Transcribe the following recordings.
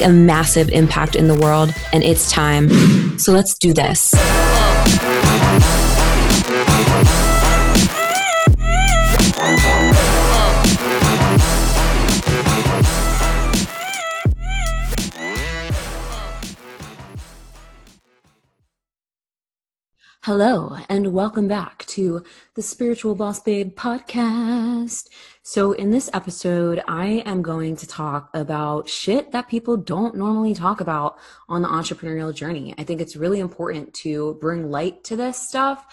a massive impact in the world, and it's time. So let's do this. Hello, and welcome back to the Spiritual Boss Babe podcast. So, in this episode, I am going to talk about shit that people don't normally talk about on the entrepreneurial journey. I think it's really important to bring light to this stuff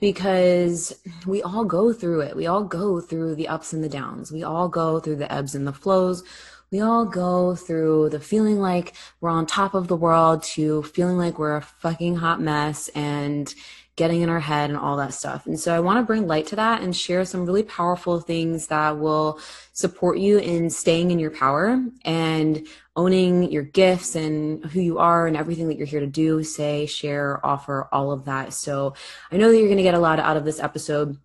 because we all go through it. We all go through the ups and the downs. We all go through the ebbs and the flows we all go through the feeling like we're on top of the world to feeling like we're a fucking hot mess and getting in our head and all that stuff. And so I want to bring light to that and share some really powerful things that will support you in staying in your power and owning your gifts and who you are and everything that you're here to do, say, share, offer, all of that. So I know that you're going to get a lot out of this episode.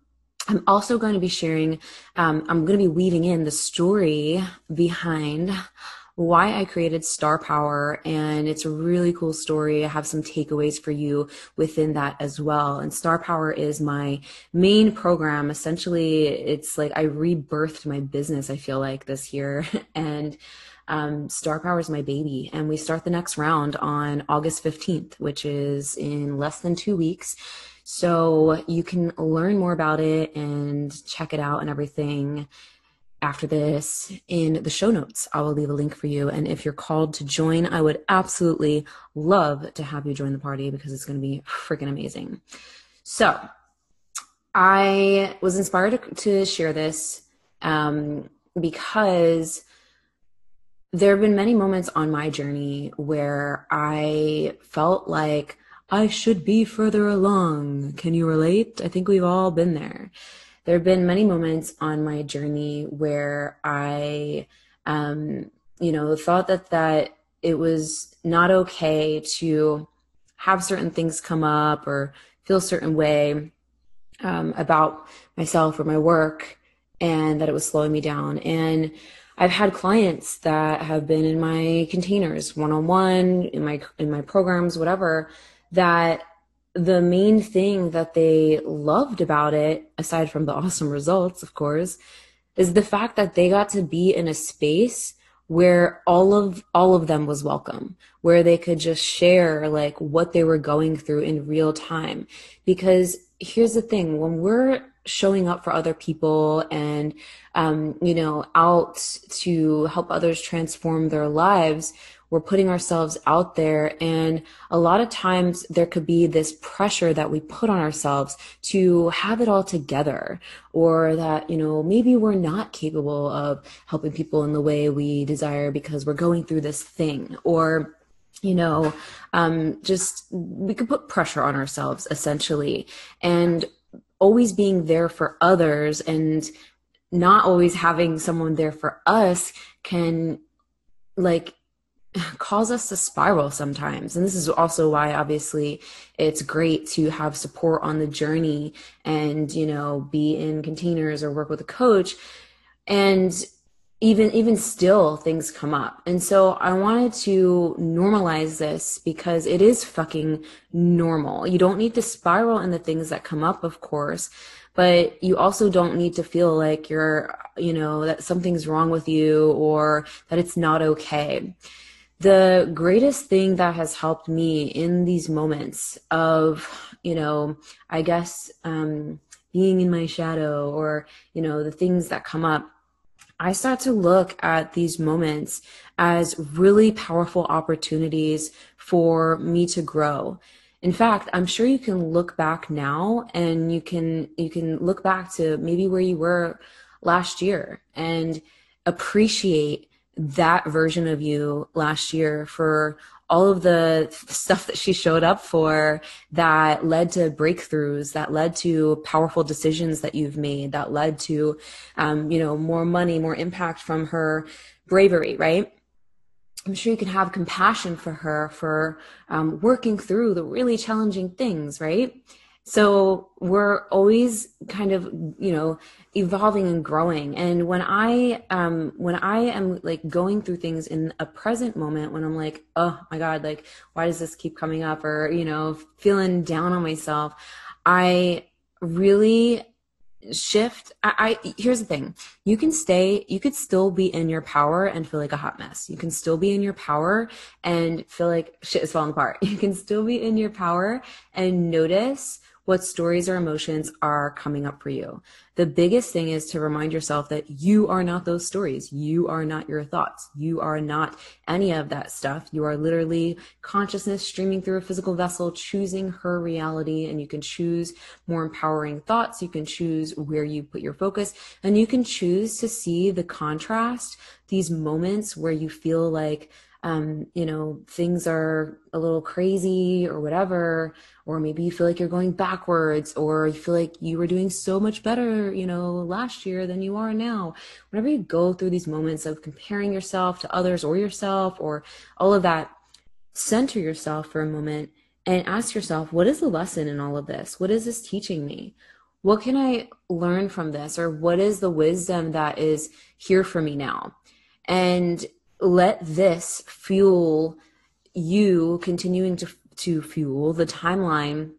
I'm also going to be sharing, um, I'm going to be weaving in the story behind why I created Star Power. And it's a really cool story. I have some takeaways for you within that as well. And Star Power is my main program. Essentially, it's like I rebirthed my business, I feel like this year. and um, Star Power is my baby. And we start the next round on August 15th, which is in less than two weeks. So you can learn more about it and check it out and everything after this in the show notes. I will leave a link for you. And if you're called to join, I would absolutely love to have you join the party because it's going to be freaking amazing. So I was inspired to, share this um, because there have been many moments on my journey where I felt like I should be further along. Can you relate? I think we've all been there. There have been many moments on my journey where I, um, you know, thought that that it was not okay to have certain things come up or feel a certain way um, about myself or my work, and that it was slowing me down. And I've had clients that have been in my containers, one on one, in my in my programs, whatever that the main thing that they loved about it, aside from the awesome results, of course, is the fact that they got to be in a space where all of all of them was welcome where they could just share like what they were going through in real time. Because here's the thing when we're showing up for other people and um, you know out to help others transform their lives we're putting ourselves out there. And a lot of times there could be this pressure that we put on ourselves to have it all together or that you know maybe we're not capable of helping people in the way we desire because we're going through this thing or you know um, just we could put pressure on ourselves essentially and always being there for others and not always having someone there for us can like cause us to spiral sometimes. And this is also why obviously it's great to have support on the journey and, you know, be in containers or work with a coach. And even even still things come up. And so I wanted to normalize this because it is fucking normal. You don't need to spiral in the things that come up, of course, but you also don't need to feel like you're, you know, that something's wrong with you or that it's not okay the greatest thing that has helped me in these moments of you know i guess um, being in my shadow or you know the things that come up i start to look at these moments as really powerful opportunities for me to grow. In fact, I'm sure you can look back now and you can you can look back to maybe where you were last year and appreciate that version of you last year for all of the stuff that she showed up for that led to breakthroughs, that led to powerful decisions that you've made, that led to, um, you know, more money, more impact from her bravery, right? I'm sure you can have compassion for her for um, working through the really challenging things, right? So we're always kind of, you know, evolving and growing. And when I, um, when I am like going through things in a present moment, when I'm like, oh my God, like, why does this keep coming up? Or, you know, feeling down on myself, I really shift I, I, here's the thing you can stay you could still be in your power and feel like a hot mess you can still be in your power and feel like shit is falling apart you can still be in your power and notice what stories or emotions are coming up for you. The biggest thing is to remind yourself that you are not those stories. You are not your thoughts. You are not any of that stuff. You are literally consciousness streaming through a physical vessel, choosing her reality. And you can choose more empowering thoughts. You can choose where you put your focus and you can choose to see the contrast, these moments where you feel like, um, you know, things are a little crazy or whatever, or maybe you feel like you're going backwards, or you feel like you were doing so much better, you know, last year than you are now. Whenever you go through these moments of comparing yourself to others or yourself or all of that, center yourself for a moment and ask yourself, what is the lesson in all of this? What is this teaching me? What can I learn from this? Or what is the wisdom that is here for me now? And let this fuel you continuing to to fuel the timeline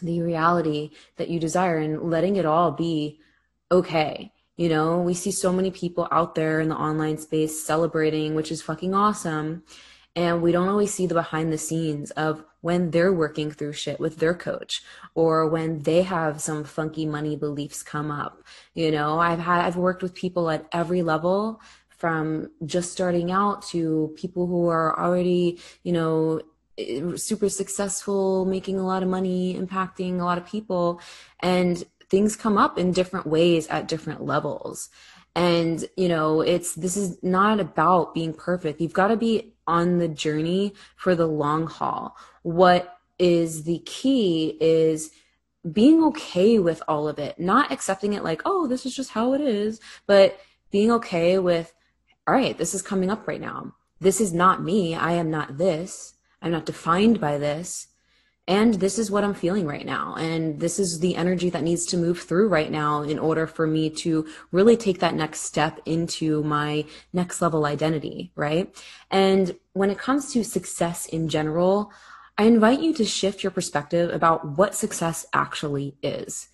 the reality that you desire and letting it all be okay. You know we see so many people out there in the online space celebrating which is fucking awesome. And we don't always see the behind the scenes of when they're working through shit with their coach or when they have some funky money beliefs come up. You know i've had i've worked with people at every level from just starting out to people who are already, you know, super successful, making a lot of money, impacting a lot of people. And things come up in different ways at different levels. And, you know, it's, this is not about being perfect. You've got to be on the journey for the long haul. What is the key is being okay with all of it, not accepting it like, oh, this is just how it is, but being okay with all right, this is coming up right now. This is not me. I am not this. I'm not defined by this. And this is what I'm feeling right now. And this is the energy that needs to move through right now in order for me to really take that next step into my next level identity, right? And when it comes to success in general, I invite you to shift your perspective about what success actually is.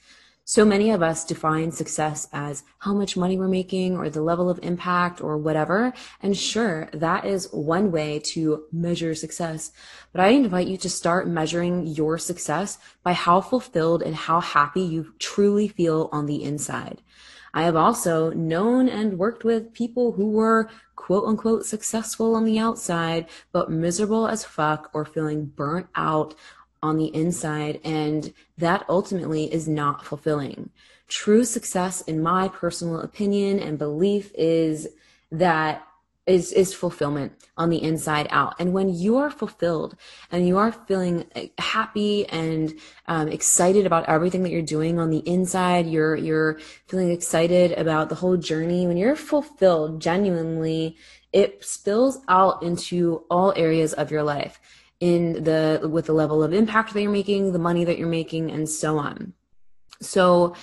So many of us define success as how much money we're making or the level of impact or whatever. And sure, that is one way to measure success. But I invite you to start measuring your success by how fulfilled and how happy you truly feel on the inside. I have also known and worked with people who were quote unquote successful on the outside, but miserable as fuck or feeling burnt out on the inside, and that ultimately is not fulfilling. True success, in my personal opinion and belief, is that is is fulfillment on the inside out and when you are fulfilled and you are feeling happy and um, excited about everything that you're doing on the inside you're you're feeling excited about the whole journey when you're fulfilled genuinely it spills out into all areas of your life in the with the level of impact that you're making, the money that you're making, and so on. So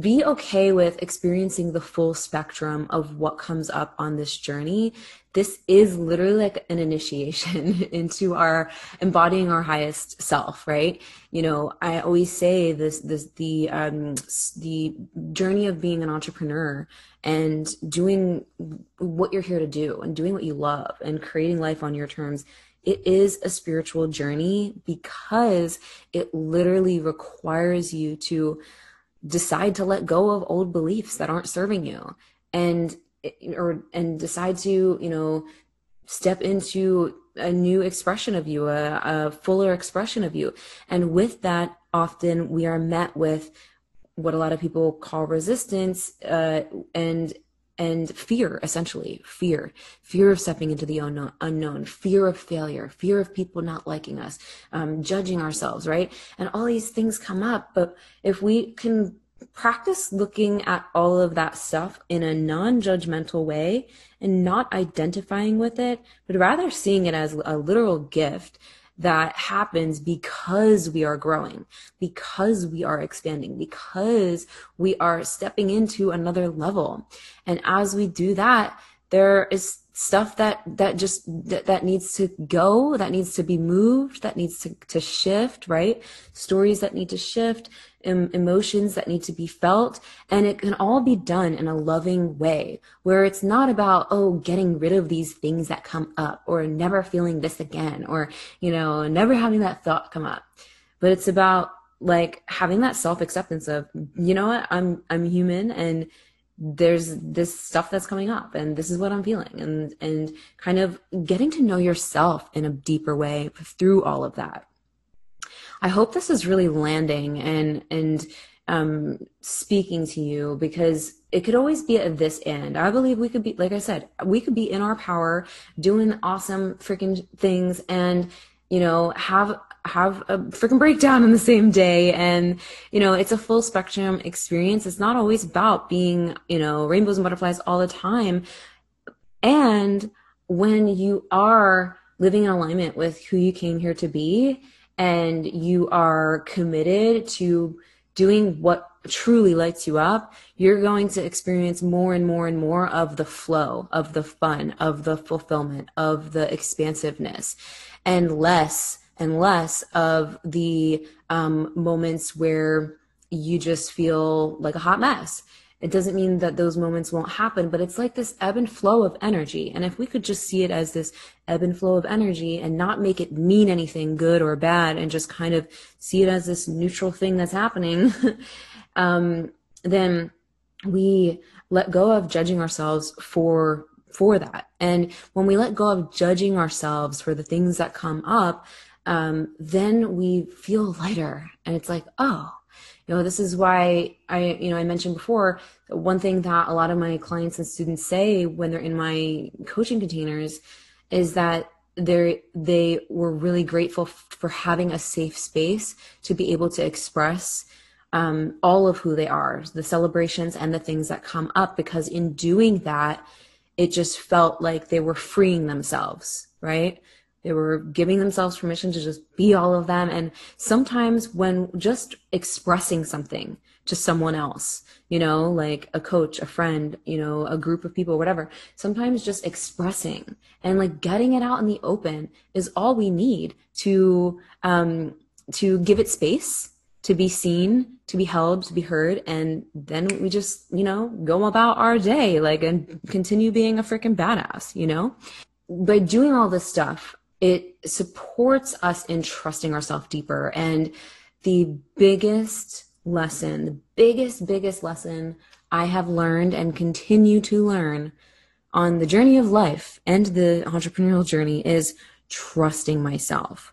be okay with experiencing the full spectrum of what comes up on this journey. This is literally like an initiation into our embodying our highest self, right? You know, I always say this, this, the, um, the journey of being an entrepreneur and doing what you're here to do and doing what you love and creating life on your terms it is a spiritual journey because it literally requires you to decide to let go of old beliefs that aren't serving you and or and decide to you know step into a new expression of you, a, a fuller expression of you. And with that, often we are met with what a lot of people call resistance uh, and and fear essentially fear. Fear of stepping into the unknown, fear of failure fear of people not liking us um, judging ourselves right? And all these things come up but if we can practice looking at all of that stuff in a non-judgmental way and not identifying with it but rather seeing it as a literal gift that happens because we are growing, because we are expanding, because we are stepping into another level. And as we do that, there is stuff that that just that, that needs to go that needs to be moved that needs to, to shift right? Stories that need to shift em- emotions that need to be felt. And it can all be done in a loving way where it's not about oh getting rid of these things that come up or never feeling this again or you know never having that thought come up. But it's about like having that self acceptance of you know what? I'm i'm human and there's this stuff that's coming up and this is what i'm feeling. And and kind of getting to know yourself in a deeper way through all of that. I hope this is really landing and and um speaking to you because it could always be at this end. I believe we could be like i said we could be in our power doing awesome freaking things and you know have have a freaking breakdown in the same day. And you know it's a full spectrum experience. It's not always about being you know rainbows and butterflies all the time. And when you are living in alignment with who you came here to be and you are committed to doing what truly lights you up, you're going to experience more and more and more of the flow, of the fun, of the fulfillment, of the expansiveness, and less and less of the um, moments where you just feel like a hot mess. It doesn't mean that those moments won't happen, but it's like this ebb and flow of energy. And if we could just see it as this ebb and flow of energy and not make it mean anything good or bad and just kind of see it as this neutral thing that's happening, um, then we let go of judging ourselves for for that. And when we let go of judging ourselves for the things that come up, um, then we feel lighter. And it's like, oh, you know, this is why I, you know, I mentioned before, one thing that a lot of my clients and students say when they're in my coaching containers is that they they were really grateful f- for having a safe space to be able to express um, all of who they are, the celebrations and the things that come up, because in doing that, it just felt like they were freeing themselves, right? They were giving themselves permission to just be all of them. And sometimes when just expressing something to someone else, you know, like a coach, a friend, you know, a group of people, whatever, sometimes just expressing and like getting it out in the open is all we need to, um, to give it space to be seen, to be held, to be heard, and then we just, you know, go about our day, like, and continue being a freaking badass, you know? By doing all this stuff, it supports us in trusting ourselves deeper. And the biggest lesson, the biggest, biggest lesson I have learned and continue to learn on the journey of life and the entrepreneurial journey is trusting myself.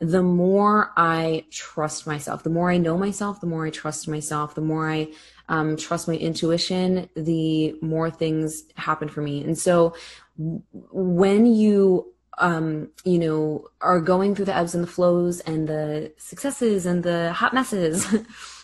The more I trust myself, the more I know myself, the more I trust myself, the more I um, trust my intuition, the more things happen for me. And so when you um, you know, are going through the ebbs and the flows and the successes and the hot messes,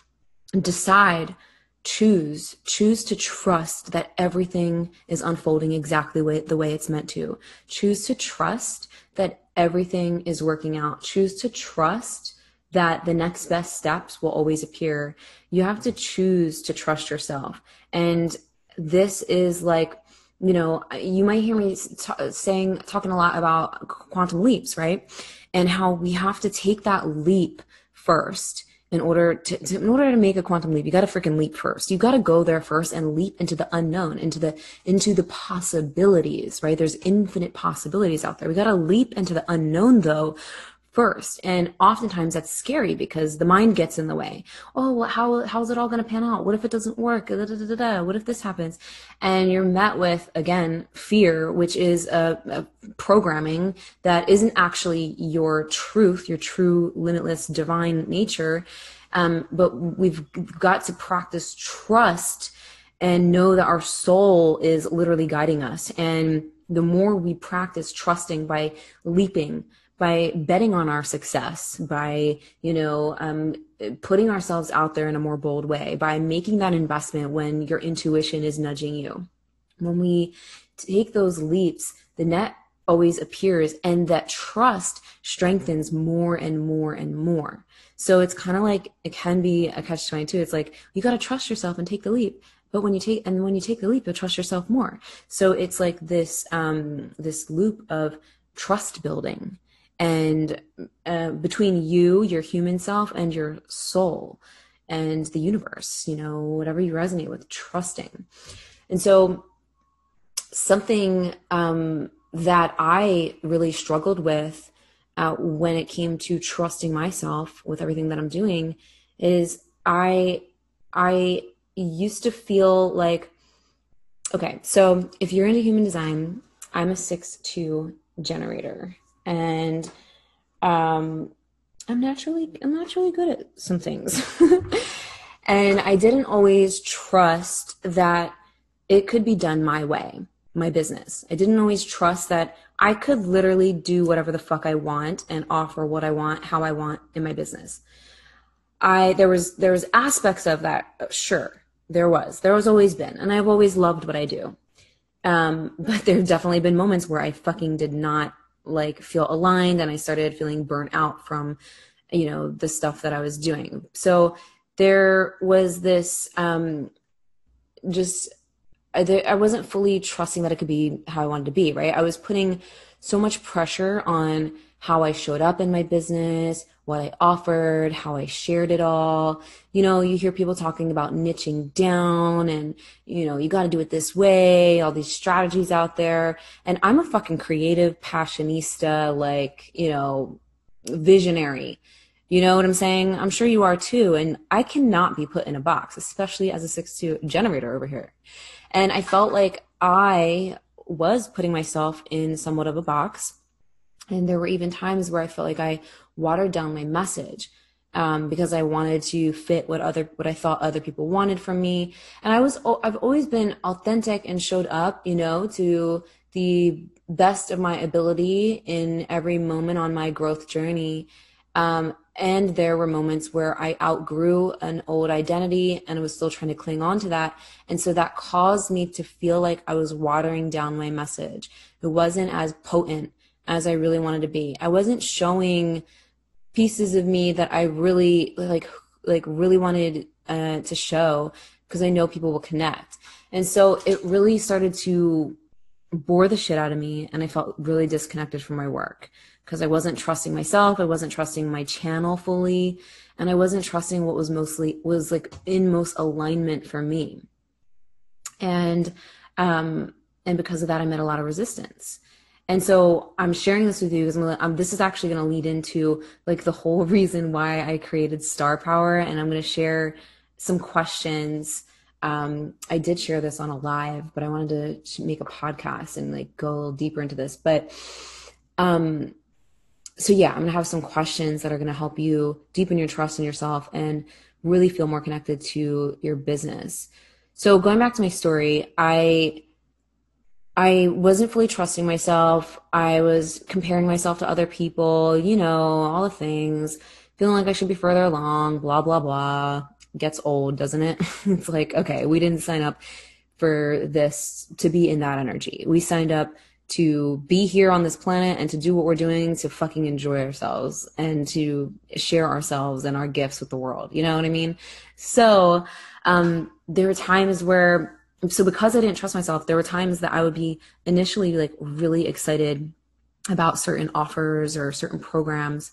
decide, choose, choose to trust that everything is unfolding exactly way, the way it's meant to. Choose to trust that everything is working out. Choose to trust that the next best steps will always appear. You have to choose to trust yourself. And this is like you know, you might hear me t- saying, talking a lot about quantum leaps, right? And how we have to take that leap first in order to, to, in order to make a quantum leap you got to freaking leap first. You got to go there first and leap into the unknown into the into the possibilities right? There's infinite possibilities out there. We got to leap into the unknown though first. And oftentimes that's scary because the mind gets in the way. Oh, well, how, how's it all going to pan out? What if it doesn't work? Da, da, da, What if this happens? And you're met with, again, fear, which is a, a programming that isn't actually your truth, your true, limitless, divine nature. Um, but we've got to practice trust and know that our soul is literally guiding us. And the more we practice trusting by leaping, by betting on our success, by, you know, um, putting ourselves out there in a more bold way, by making that investment when your intuition is nudging you. When we take those leaps, the net always appears and that trust strengthens more and more and more. So it's kind of like it can be a catch 22. It's like you got to trust yourself and take the leap but when you take and when you take the leap you'll trust yourself more so it's like this um this loop of trust building and uh, between you your human self and your soul and the universe you know whatever you resonate with trusting. And so something um that i really struggled with uh, when it came to trusting myself with everything that i'm doing is i i used to feel like okay so if you're into human design i'm a six two generator and um i'm naturally i'm naturally good at some things and i didn't always trust that it could be done my way my business i didn't always trust that i could literally do whatever the fuck i want and offer what i want how i want in my business i there was there was aspects of that sure there was. There was always been. And I've always loved what I do. Um, but there have definitely been moments where I fucking did not like feel aligned and I started feeling burnt out from, you know, the stuff that I was doing. So there was this, um, just, I, I wasn't fully trusting that it could be how I wanted to be, right? I was putting so much pressure on how I showed up in my business, what I offered, how I shared it all. You know, you hear people talking about niching down and, you know, you got to do it this way, all these strategies out there. And I'm a fucking creative passionista, like, you know, visionary. You know what I'm saying? I'm sure you are too. And I cannot be put in a box, especially as a 6-2 generator over here. And I felt like I was putting myself in somewhat of a box and there were even times where I felt like I watered down my message um, because I wanted to fit what other what I thought other people wanted from me. And I was I've always been authentic and showed up, you know, to the best of my ability in every moment on my growth journey. Um, and there were moments where I outgrew an old identity and was still trying to cling on to that. And so that caused me to feel like I was watering down my message. It wasn't as potent as I really wanted to be. I wasn't showing pieces of me that I really like like really wanted uh, to show because I know people will connect. And so it really started to bore the shit out of me and I felt really disconnected from my work because I wasn't trusting myself, I wasn't trusting my channel fully, and I wasn't trusting what was mostly was like in most alignment for me. And um and because of that I met a lot of resistance. And so I'm sharing this with you because I'm, this is actually going to lead into like the whole reason why I created Star Power. And I'm going to share some questions. Um, I did share this on a live, but I wanted to make a podcast and like go a little deeper into this. But, um, so yeah, I'm going to have some questions that are going to help you deepen your trust in yourself and really feel more connected to your business. So going back to my story, I I wasn't fully trusting myself. I was comparing myself to other people, you know, all the things, feeling like I should be further along, blah, blah, blah. Gets old, doesn't it? it's like, okay, we didn't sign up for this to be in that energy. We signed up to be here on this planet and to do what we're doing to fucking enjoy ourselves and to share ourselves and our gifts with the world. You know what I mean? So, um, there were times where so because I didn't trust myself, there were times that I would be initially like really excited about certain offers or certain programs.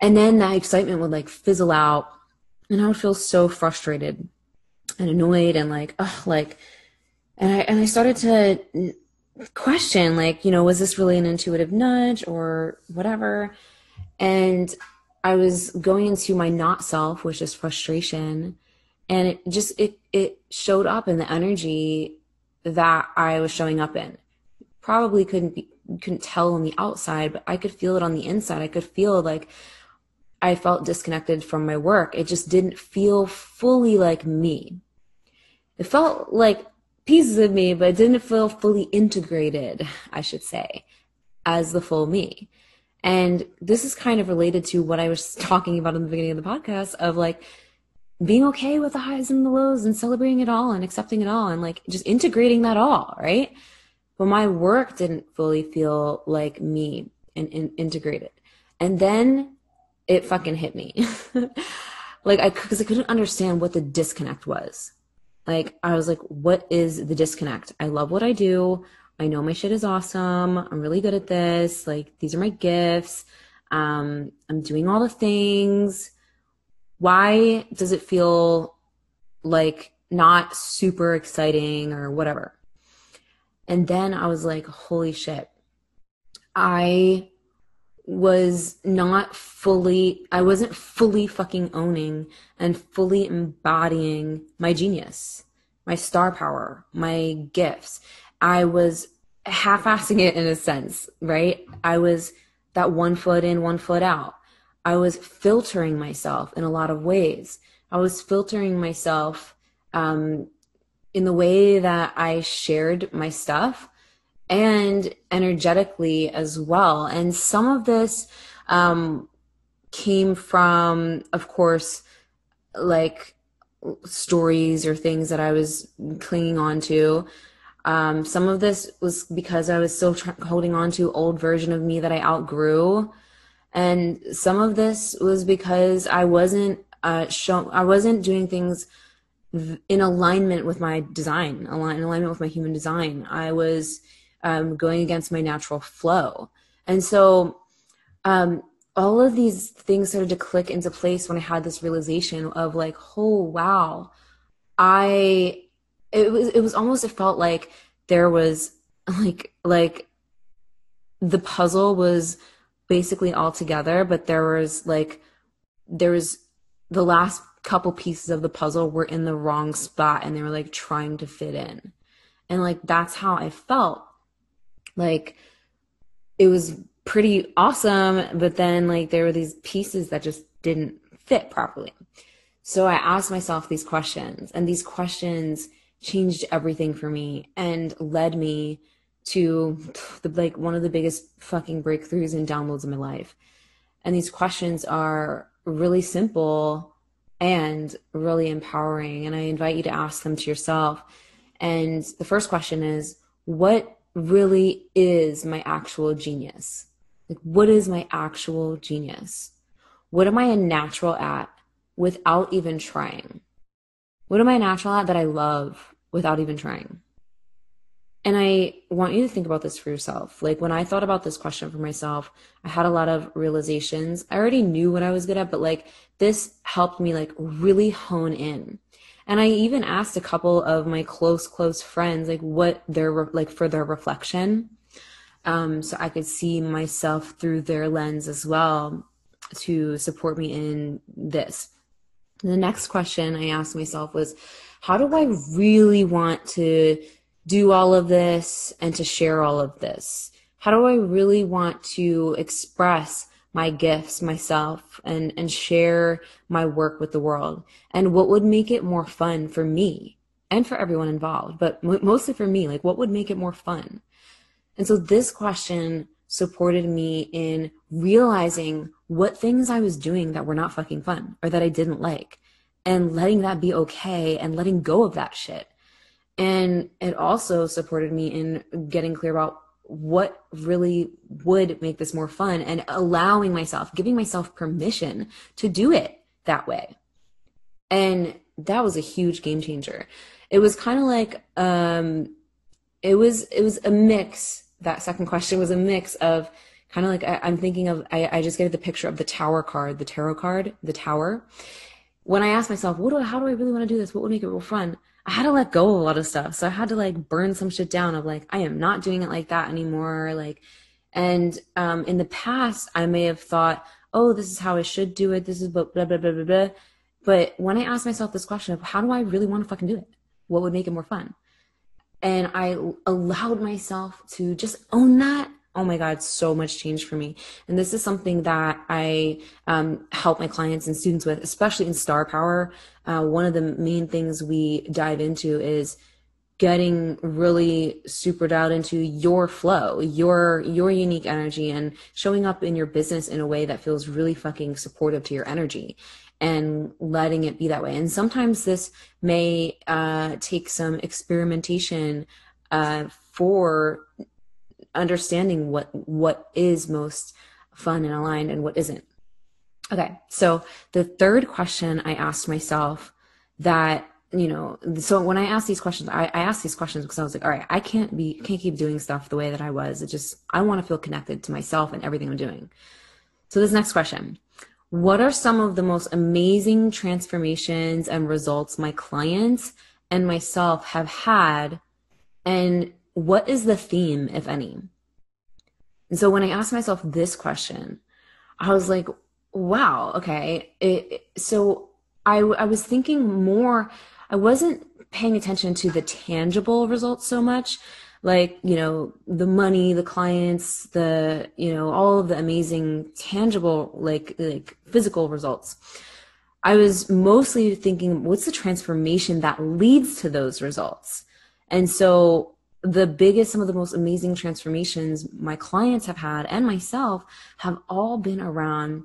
And then that excitement would like fizzle out and I would feel so frustrated and annoyed and like, oh, like, and I, and I started to question like, you know, was this really an intuitive nudge or whatever? And I was going into my not self, which is frustration. And it just it it showed up in the energy that I was showing up in. Probably couldn't be couldn't tell on the outside, but I could feel it on the inside. I could feel like I felt disconnected from my work. It just didn't feel fully like me. It felt like pieces of me, but it didn't feel fully integrated, I should say, as the full me. And this is kind of related to what I was talking about in the beginning of the podcast of like being okay with the highs and the lows and celebrating it all and accepting it all and like just integrating that all, right? But my work didn't fully feel like me and, and integrated. And then it fucking hit me. like I, cause I couldn't understand what the disconnect was. Like I was like, what is the disconnect? I love what I do. I know my shit is awesome. I'm really good at this. Like these are my gifts. Um, I'm doing all the things. Why does it feel like not super exciting or whatever? And then I was like, holy shit. I was not fully, I wasn't fully fucking owning and fully embodying my genius, my star power, my gifts. I was half assing it in a sense, right? I was that one foot in, one foot out. I was filtering myself in a lot of ways. I was filtering myself um, in the way that I shared my stuff and energetically as well. And some of this um, came from, of course, like stories or things that I was clinging on to. Um, some of this was because I was still holding on to old version of me that I outgrew, and some of this was because I wasn't uh, show- I wasn't doing things in alignment with my design, align, in alignment with my human design. I was um, going against my natural flow. And so um, all of these things started to click into place when I had this realization of like, oh wow, I it was it was almost it felt like there was like like the puzzle was basically all together, but there was like there was the last couple pieces of the puzzle were in the wrong spot and they were like trying to fit in. And like that's how I felt like it was pretty awesome, but then like there were these pieces that just didn't fit properly. So I asked myself these questions, and these questions changed everything for me and led me to the like one of the biggest fucking breakthroughs and downloads in my life. And these questions are really simple and really empowering. And I invite you to ask them to yourself. And the first question is, what really is my actual genius? Like, what is my actual genius? What am I a natural at without even trying? What am I natural at that I love without even trying? And I want you to think about this for yourself. Like when I thought about this question for myself, I had a lot of realizations. I already knew what I was good at, but like this helped me like really hone in. And I even asked a couple of my close, close friends, like what their, like for their reflection. Um, so I could see myself through their lens as well to support me in this. The next question I asked myself was, how do I really want to do all of this and to share all of this? How do I really want to express my gifts myself and and share my work with the world and what would make it more fun for me and for everyone involved but m- mostly for me like what would make it more fun and so this question supported me in realizing what things I was doing that were not fucking fun or that I didn't like and letting that be okay and letting go of that shit. And it also supported me in getting clear about what really would make this more fun and allowing myself, giving myself permission to do it that way. And that was a huge game changer. It was kind of like um it was it was a mix. That second question was a mix of kind of like I, am thinking of I, I just get the picture of the tower card, the tarot card, the tower. When I asked myself, what do I, how do I really want to do this? What would make it real fun? I had to let go of a lot of stuff. So I had to like burn some shit down of like, I am not doing it like that anymore. Like, And um, in the past, I may have thought, oh, this is how I should do it. This is blah, blah, blah, blah, blah, blah. But when I asked myself this question of how do I really want to fucking do it? What would make it more fun? And I allowed myself to just own that. Oh my God, so much change for me. And this is something that I um, help my clients and students with, especially in Star Power. Uh, one of the main things we dive into is getting really super dialed into your flow, your your unique energy and showing up in your business in a way that feels really fucking supportive to your energy and letting it be that way. And sometimes this may uh, take some experimentation uh, for understanding what what is most fun and aligned and what isn't. Okay, so the third question I asked myself that you know, so when I asked these questions, I, I asked these questions because I was like, all right, I can't be, can't keep doing stuff the way that I was. It just, I want to feel connected to myself and everything I'm doing. So this next question, what are some of the most amazing transformations and results my clients and myself have had? And what is the theme, if any? And so when I asked myself this question, I was like, wow, okay. It, so I, I was thinking more I wasn't paying attention to the tangible results so much like you know the money the clients the you know all of the amazing tangible like like physical results i was mostly thinking what's the transformation that leads to those results and so the biggest some of the most amazing transformations my clients have had and myself have all been around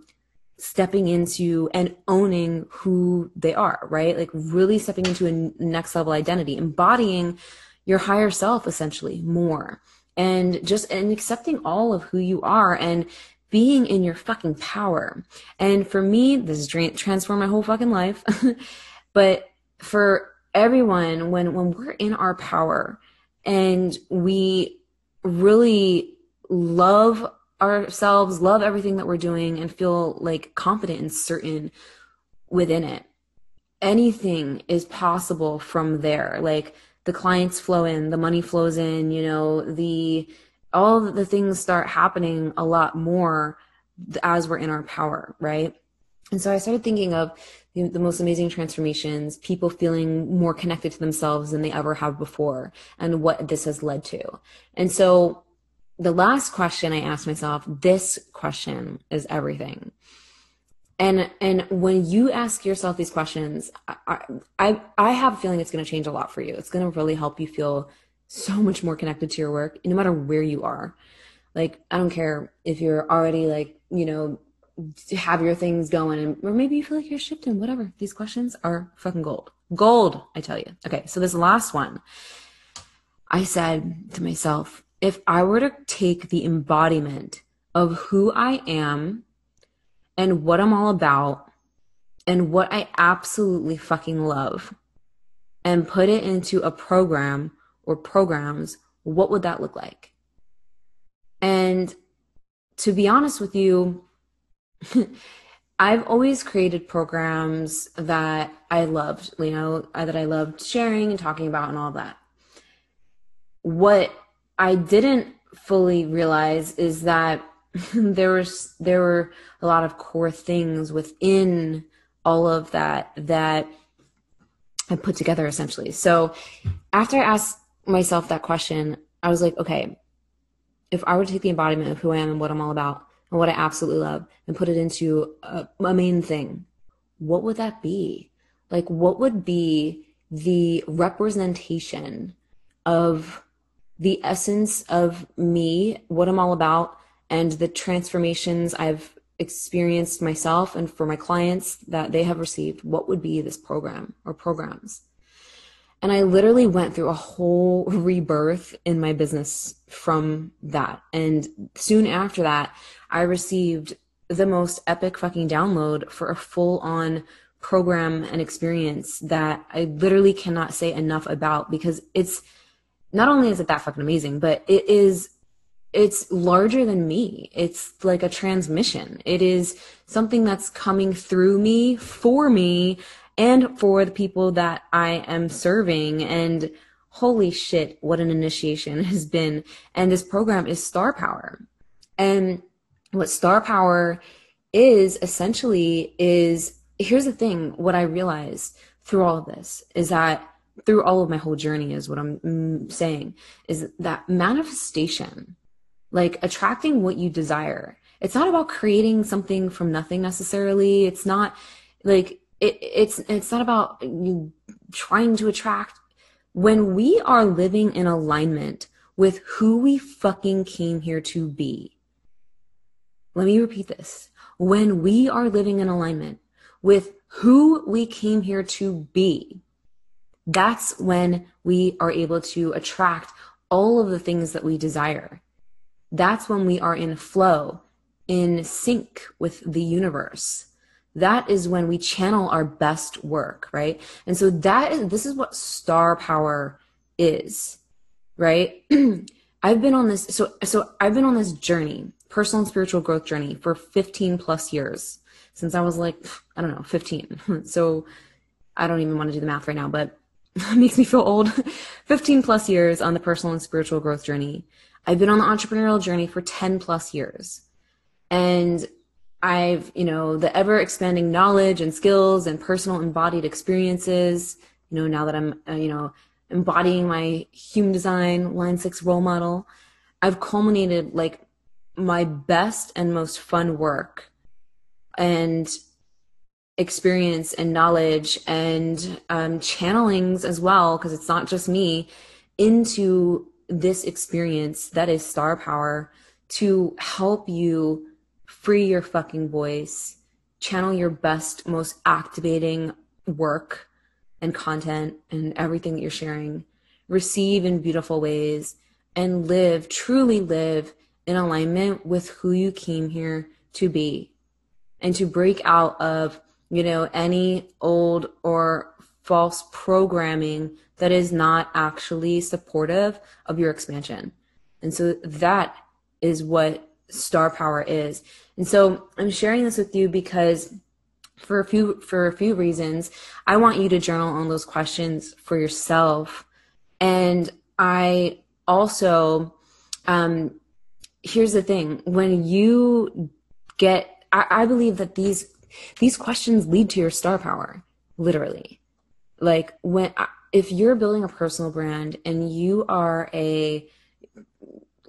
stepping into and owning who they are, right? Like really stepping into a next level identity, embodying your higher self essentially more and just and accepting all of who you are and being in your fucking power. And for me, this transformed my whole fucking life. but for everyone, when when we're in our power and we really love ourselves, love everything that we're doing, and feel like confident and certain within it. Anything is possible from there. Like the clients flow in, the money flows in, you know, the all the things start happening a lot more as we're in our power, right? And so I started thinking of the, the, most amazing transformations, people feeling more connected to themselves than they ever have before, and what this has led to. And so the last question I asked myself, this question is everything. And and when you ask yourself these questions, I I, I have a feeling it's going to change a lot for you. It's going to really help you feel so much more connected to your work, no matter where you are. Like I don't care if you're already like you know have your things going, and or maybe you feel like you're shifting. Whatever. These questions are fucking gold. Gold, I tell you. Okay, so this last one, I said to myself, if I were to take the embodiment of who I am and what I'm all about and what I absolutely fucking love and put it into a program or programs, what would that look like? And to be honest with you, I've always created programs that I loved, you know, uh, that I loved sharing and talking about and all that. What I didn't fully realize is that there was there were a lot of core things within all of that that I put together essentially. So after I asked myself that question, I was like, okay, if I were to take the embodiment of who I am and what I'm all about and what I absolutely love and put it into a, a main thing, what would that be? Like, what would be the representation of the essence of me, what I'm all about, and the transformations I've experienced myself and for my clients that they have received, what would be this program or programs? And I literally went through a whole rebirth in my business from that. And soon after that, I received the most epic fucking download for a full on program and experience that I literally cannot say enough about because it's not only is it that fucking amazing, but it is it's larger than me. It's like a transmission. It is something that's coming through me for me and for the people that I am serving. And holy shit, what an initiation has been. And this program is Star Power. And what star power is essentially is here's the thing what I realized through all of this is that through all of my whole journey is what I'm mm, saying is that manifestation, like attracting what you desire. It's not about creating something from nothing necessarily. It's not like it, it's it's not about you trying to attract when we are living in alignment with who we fucking came here to be. Let me repeat this. When we are living in alignment with who we came here to be, that's when we are able to attract all of the things that we desire. That's when we are in flow, in sync with the universe. That is when we channel our best work, right? And so that is, this is what star power is, right? I've been on this, so, so I've been on this journey, personal and spiritual growth journey for 15 plus years since I was like, I don't know, 15. so I don't even want to do the math right now, but it makes me feel old. 15 plus years on the personal and spiritual growth journey. I've been on the entrepreneurial journey for 10 plus years. And I've, you know, the ever expanding knowledge and skills and personal embodied experiences, you know, now that I'm, uh, you know, embodying my human design line six role model, I've culminated like my best and most fun work and experience and knowledge and um, channelings as well, because it's not just me, into this experience that is star power to help you free your fucking voice, channel your best, most activating work and content and everything that you're sharing, receive in beautiful ways, and live, truly live in alignment with who you came here to be and to break out of you know, any old or false programming that is not actually supportive of your expansion. And so that is what star power is. And so I'm sharing this with you because for a few for a few reasons, I want you to journal on those questions for yourself. And I also um here's the thing, when you get I, I believe that these these questions lead to your star power, literally. Like when if you're building a personal brand and you are a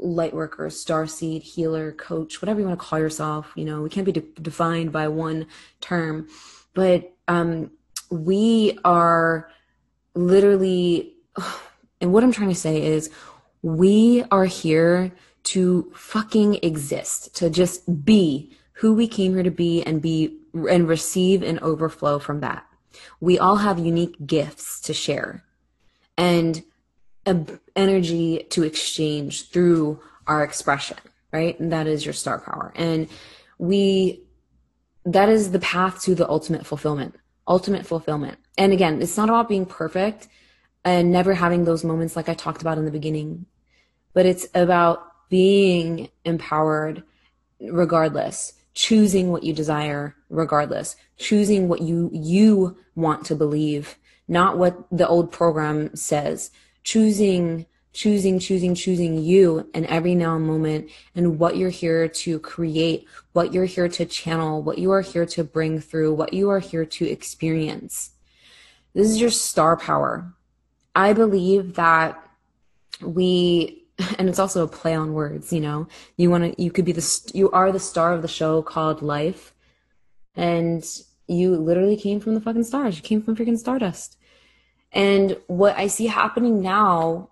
light worker, star seed, healer, coach, whatever you want to call yourself, you know, we can't be de- defined by one term, but um, we are literally, and what I'm trying to say is, we are here to fucking exist, to just be who we came here to be and be and receive and overflow from that. We all have unique gifts to share and energy to exchange through our expression, right? And that is your star power. And we, that is the path to the ultimate fulfillment, ultimate fulfillment. And again, it's not about being perfect and never having those moments like I talked about in the beginning, but it's about being empowered regardless choosing what you desire regardless choosing what you you want to believe not what the old program says choosing choosing choosing choosing you in every now and moment and what you're here to create what you're here to channel what you are here to bring through what you are here to experience. This is your star power. I believe that we and it's also a play on words you know? You want to you could be the you are the star of the show called life and you literally came from the fucking stars. You came from freaking stardust and what i see happening now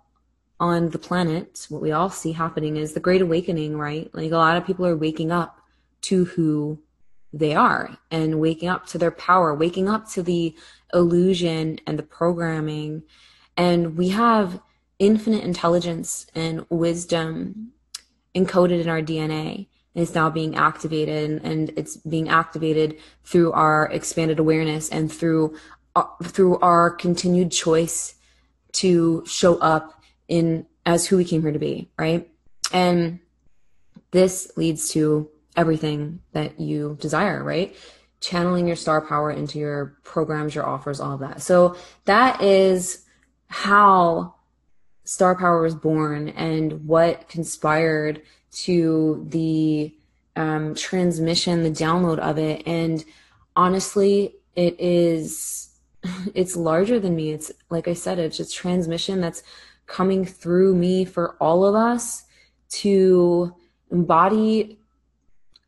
on the planet what we all see happening is the great awakening right? Like a lot of people are waking up to who they are and waking up to their power waking up to the illusion and the programming. And we have infinite intelligence and wisdom encoded in our DNA is now being activated and, and, it's being activated through our expanded awareness and through through our continued choice to show up in as who we came here to be right? And this leads to everything that you desire right? Channeling your star power into your programs your offers all of that. So that is how Star Power was born and what conspired to the um, transmission, the download of it. And honestly, it is, it's larger than me. It's like I said, it's just transmission that's coming through me for all of us to embody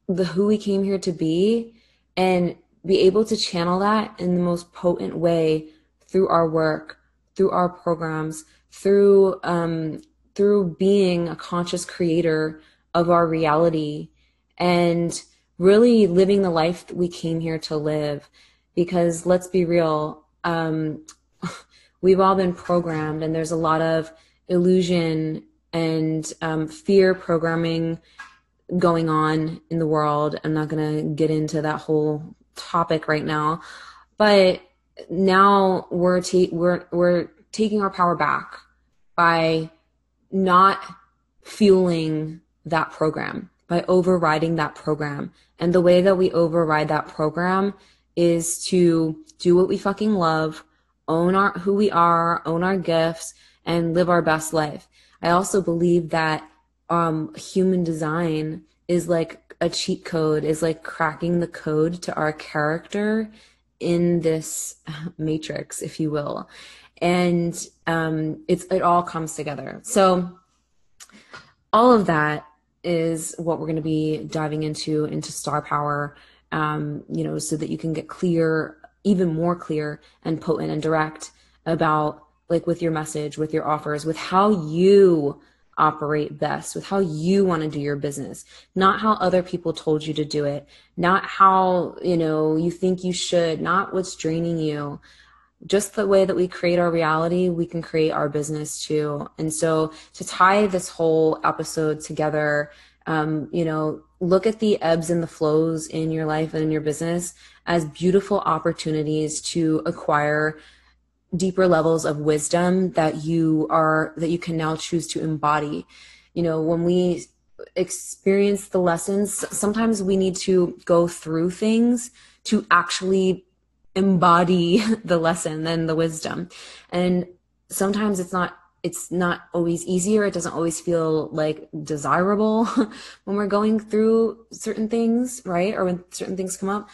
the who we came here to be and be able to channel that in the most potent way through our work, through our programs, through um, through being a conscious creator of our reality and really living the life that we came here to live. Because let's be real, um, we've all been programmed, and there's a lot of illusion and um, fear programming going on in the world. I'm not going to get into that whole topic right now, but now we're ta- we're we're taking our power back by not fueling that program, by overriding that program. And the way that we override that program is to do what we fucking love, own our who we are, own our gifts, and live our best life. I also believe that um, human design is like a cheat code, is like cracking the code to our character in this matrix, if you will. And um, it's it all comes together. So all of that is what we're going to be diving into into star power. Um, you know, so that you can get clear, even more clear and potent and direct about like with your message, with your offers, with how you operate best, with how you want to do your business, not how other people told you to do it, not how, you know, you think you should, not what's draining you. Just the way that we create our reality, we can create our business too. And so to tie this whole episode together, um, you know, look at the ebbs and the flows in your life and in your business as beautiful opportunities to acquire deeper levels of wisdom that you are that you can now choose to embody. You know when we experience the lessons sometimes we need to go through things to actually embody the lesson and the wisdom. And sometimes it's not it's not always easier it doesn't always feel like desirable when we're going through certain things right or when certain things come up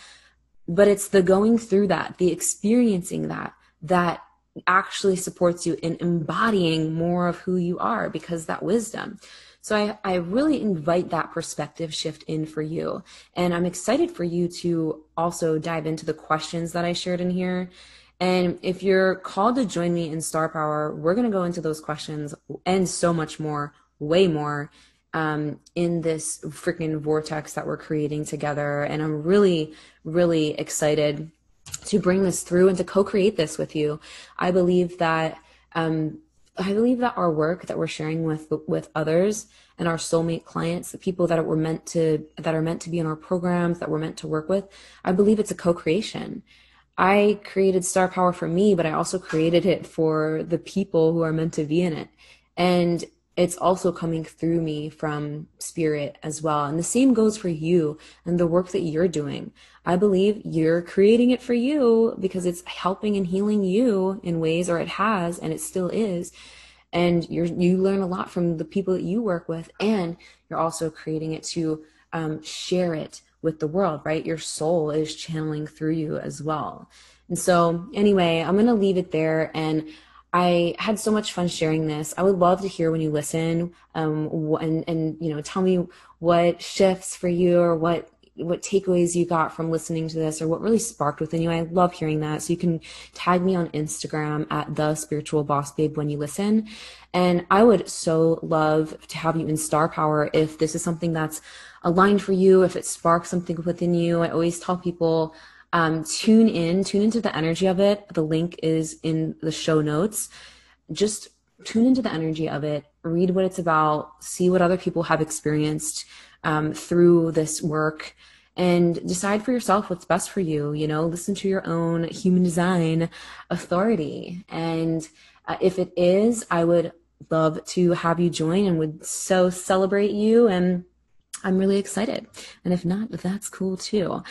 but it's the going through that the experiencing that that actually supports you in embodying more of who you are because that wisdom. So I, I really invite that perspective shift in for you. And I'm excited for you to also dive into the questions that I shared in here. And if you're called to join me in Star Power, we're going to go into those questions and so much more, way more, um, in this freaking vortex that we're creating together. And I'm really, really excited to bring this through and to co-create this with you. I believe that um, I believe that our work that we're sharing with with others and our soulmate clients, the people that we're meant to that are meant to be in our programs that we're meant to work with, I believe it's a co-creation. I created Star Power for me, but I also created it for the people who are meant to be in it. And it's also coming through me from spirit as well. And the same goes for you and the work that you're doing. I believe you're creating it for you because it's helping and healing you in ways, or it has, and it still is. And you you learn a lot from the people that you work with, and you're also creating it to um, share it with the world, right? Your soul is channeling through you as well. And so, anyway, I'm going to leave it there. And I had so much fun sharing this. I would love to hear when you listen, um, and and you know, tell me what shifts for you or what what takeaways you got from listening to this or what really sparked within you. I love hearing that. So you can tag me on Instagram at the spiritual boss babe when you listen. And I would so love to have you in star power if this is something that's aligned for you, if it sparks something within you. I always tell people um, tune in, tune into the energy of it. The link is in the show notes. Just tune into the energy of it, read what it's about, see what other people have experienced um, through this work, and decide for yourself what's best for you. You know, listen to your own human design authority. And uh, if it is, I would love to have you join and would so celebrate you. And I'm really excited. And if not, that's cool too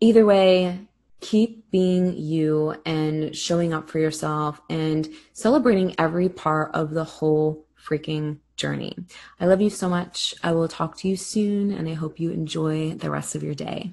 either way, keep being you and showing up for yourself and celebrating every part of the whole freaking journey. I love you so much. I will talk to you soon, and I hope you enjoy the rest of your day.